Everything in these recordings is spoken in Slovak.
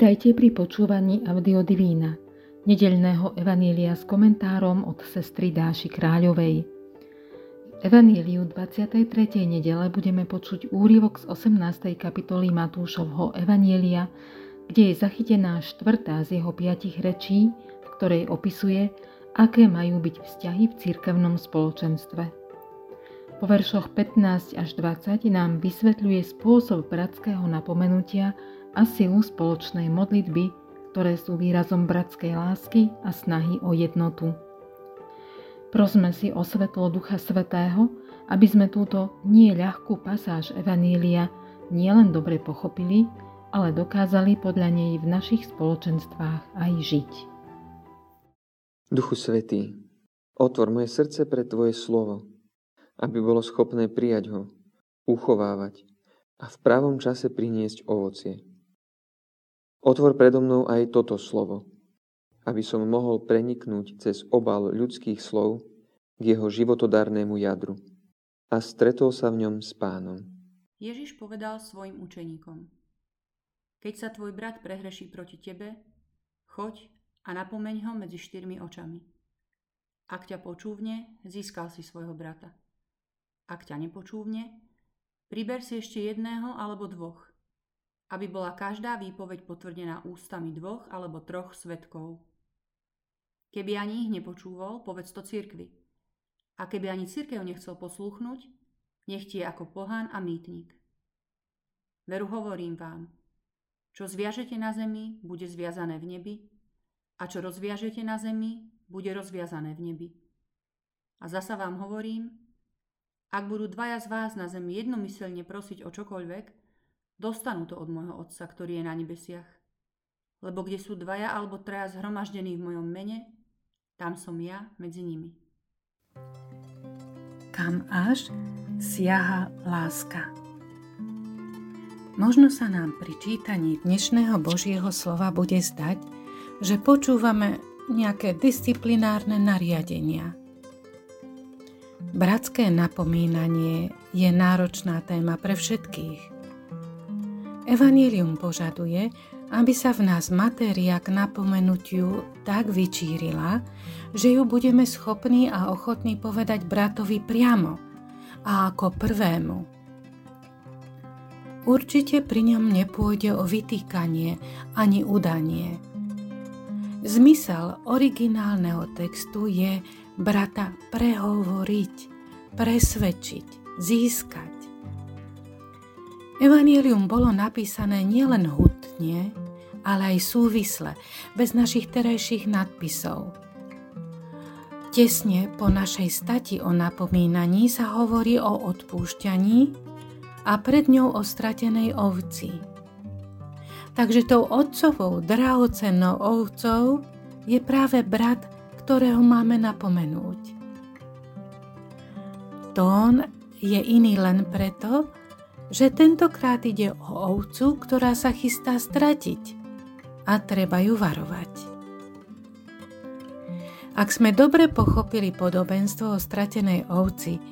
Vítajte pri počúvaní Audio Divína, nedeľného evanília s komentárom od sestry Dáši Kráľovej. V evaníliu 23. nedele budeme počuť úryvok z 18. kapitoly Matúšovho evanília, kde je zachytená štvrtá z jeho piatich rečí, v ktorej opisuje, aké majú byť vzťahy v cirkevnom spoločenstve. Po veršoch 15 až 20 nám vysvetľuje spôsob bratského napomenutia a silu spoločnej modlitby, ktoré sú výrazom bratskej lásky a snahy o jednotu. Prosme si o svetlo Ducha Svetého, aby sme túto nie ľahkú pasáž Evanília nielen dobre pochopili, ale dokázali podľa nej v našich spoločenstvách aj žiť. Duchu Svetý, otvor moje srdce pre Tvoje slovo, aby bolo schopné prijať ho, uchovávať a v pravom čase priniesť ovocie. Otvor predo mnou aj toto slovo, aby som mohol preniknúť cez obal ľudských slov k jeho životodárnemu jadru a stretol sa v ňom s pánom. Ježiš povedal svojim učeníkom, keď sa tvoj brat prehreší proti tebe, choď a napomeň ho medzi štyrmi očami. Ak ťa počúvne, získal si svojho brata. Ak ťa nepočúvne, priber si ešte jedného alebo dvoch, aby bola každá výpoveď potvrdená ústami dvoch alebo troch svetkov. Keby ani ich nepočúval, povedz to cirkvi. A keby ani cirkev nechcel poslúchnuť, nech je ako pohán a mýtnik. Veru hovorím vám, čo zviažete na zemi, bude zviazané v nebi, a čo rozviažete na zemi, bude rozviazané v nebi. A zasa vám hovorím, ak budú dvaja z vás na zemi jednomyselne prosiť o čokoľvek, Dostanú to od môjho Otca, ktorý je na nebesiach. Lebo kde sú dvaja alebo traja zhromaždení v mojom mene, tam som ja medzi nimi. Kam až siaha láska. Možno sa nám pri čítaní dnešného Božieho slova bude zdať, že počúvame nejaké disciplinárne nariadenia. Bratské napomínanie je náročná téma pre všetkých – Evangelium požaduje, aby sa v nás matéria k napomenutiu tak vyčírila, že ju budeme schopní a ochotní povedať bratovi priamo a ako prvému. Určite pri ňom nepôjde o vytýkanie ani udanie. Zmysel originálneho textu je brata prehovoriť, presvedčiť, získať. Evangelium bolo napísané nielen hutne, ale aj súvisle, bez našich terajších nadpisov. Tesne po našej stati o napomínaní sa hovorí o odpúšťaní a pred ňou o stratenej ovci. Takže tou otcovou drahocennou ovcou je práve brat, ktorého máme napomenúť. Tón je iný len preto, že tentokrát ide o ovcu, ktorá sa chystá stratiť a treba ju varovať. Ak sme dobre pochopili podobenstvo o stratenej ovci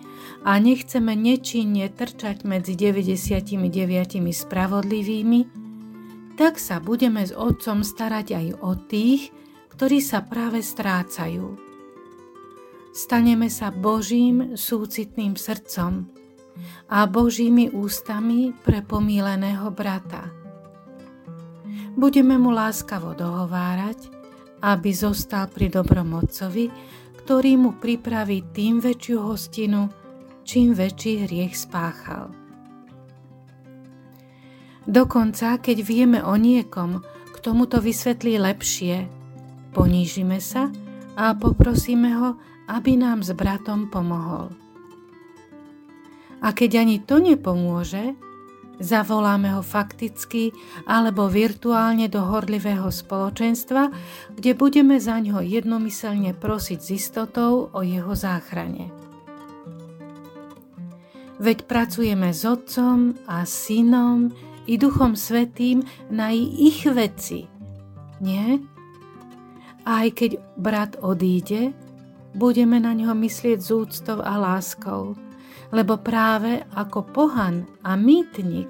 a nechceme nečinne trčať medzi 99 spravodlivými, tak sa budeme s Otcom starať aj o tých, ktorí sa práve strácajú. Staneme sa Božím súcitným srdcom, a Božími ústami pre pomíleného brata. Budeme mu láskavo dohovárať, aby zostal pri dobrom otcovi, ktorý mu pripraví tým väčšiu hostinu, čím väčší hriech spáchal. Dokonca, keď vieme o niekom, k tomuto vysvetlí lepšie, ponížime sa a poprosíme ho, aby nám s bratom pomohol. A keď ani to nepomôže, zavoláme ho fakticky alebo virtuálne do horlivého spoločenstva, kde budeme za ňo jednomyselne prosiť s istotou o jeho záchrane. Veď pracujeme s Otcom a Synom i Duchom Svetým na ich veci, nie? Aj keď brat odíde, budeme na ňo myslieť z úctou a láskou – lebo práve ako pohan a mýtnik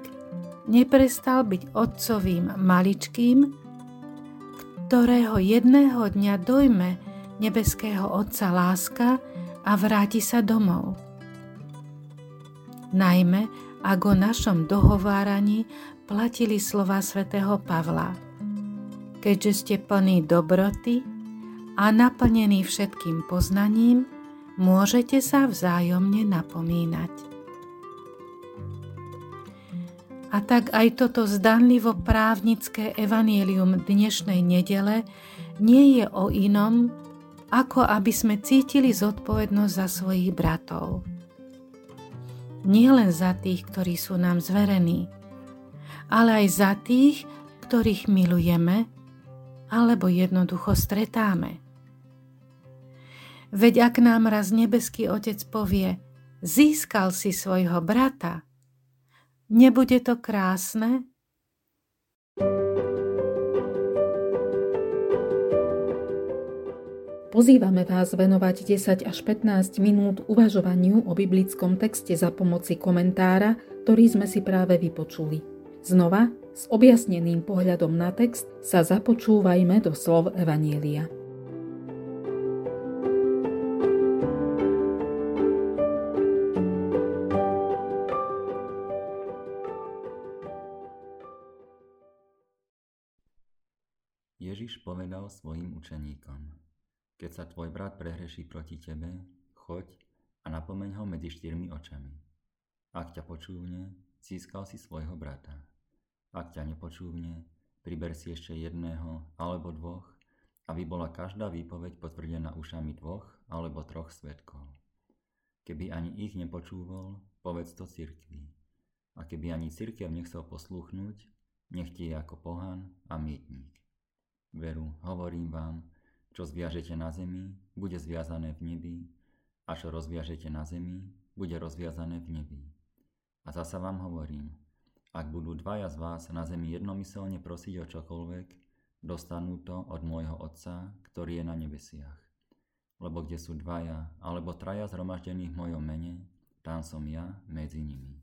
neprestal byť otcovým maličkým ktorého jedného dňa dojme nebeského Otca láska a vráti sa domov. Najmä, ak o našom dohováraní platili slova svätého Pavla. Keďže ste plní dobroty a naplnení všetkým poznaním, môžete sa vzájomne napomínať. A tak aj toto zdanlivo právnické evanielium dnešnej nedele nie je o inom, ako aby sme cítili zodpovednosť za svojich bratov. Nie len za tých, ktorí sú nám zverení, ale aj za tých, ktorých milujeme alebo jednoducho stretáme. Veď ak nám raz nebeský Otec povie, získal si svojho brata, nebude to krásne? Pozývame vás venovať 10 až 15 minút uvažovaniu o biblickom texte za pomoci komentára, ktorý sme si práve vypočuli. Znova, s objasneným pohľadom na text, sa započúvajme do slov Evanielia. Ježiš povedal svojim učeníkom, keď sa tvoj brat prehreší proti tebe, choď a napomeň ho medzi štyrmi očami. Ak ťa počúvne, získal si svojho brata. Ak ťa nepočúvne, priber si ešte jedného alebo dvoch, aby bola každá výpoveď potvrdená ušami dvoch alebo troch svetkov. Keby ani ich nepočúval, povedz to cirkvi. A keby ani cirkev nechcel poslúchnuť, nech ti je ako pohan a mýtnik. Veru, hovorím vám, čo zviažete na zemi, bude zviazané v nebi, a čo rozviažete na zemi, bude rozviazané v nebi. A zasa vám hovorím, ak budú dvaja z vás na zemi jednomyselne prosiť o čokoľvek, dostanú to od môjho Otca, ktorý je na nebesiach. Lebo kde sú dvaja alebo traja zhromaždení v mojom mene, tam som ja medzi nimi.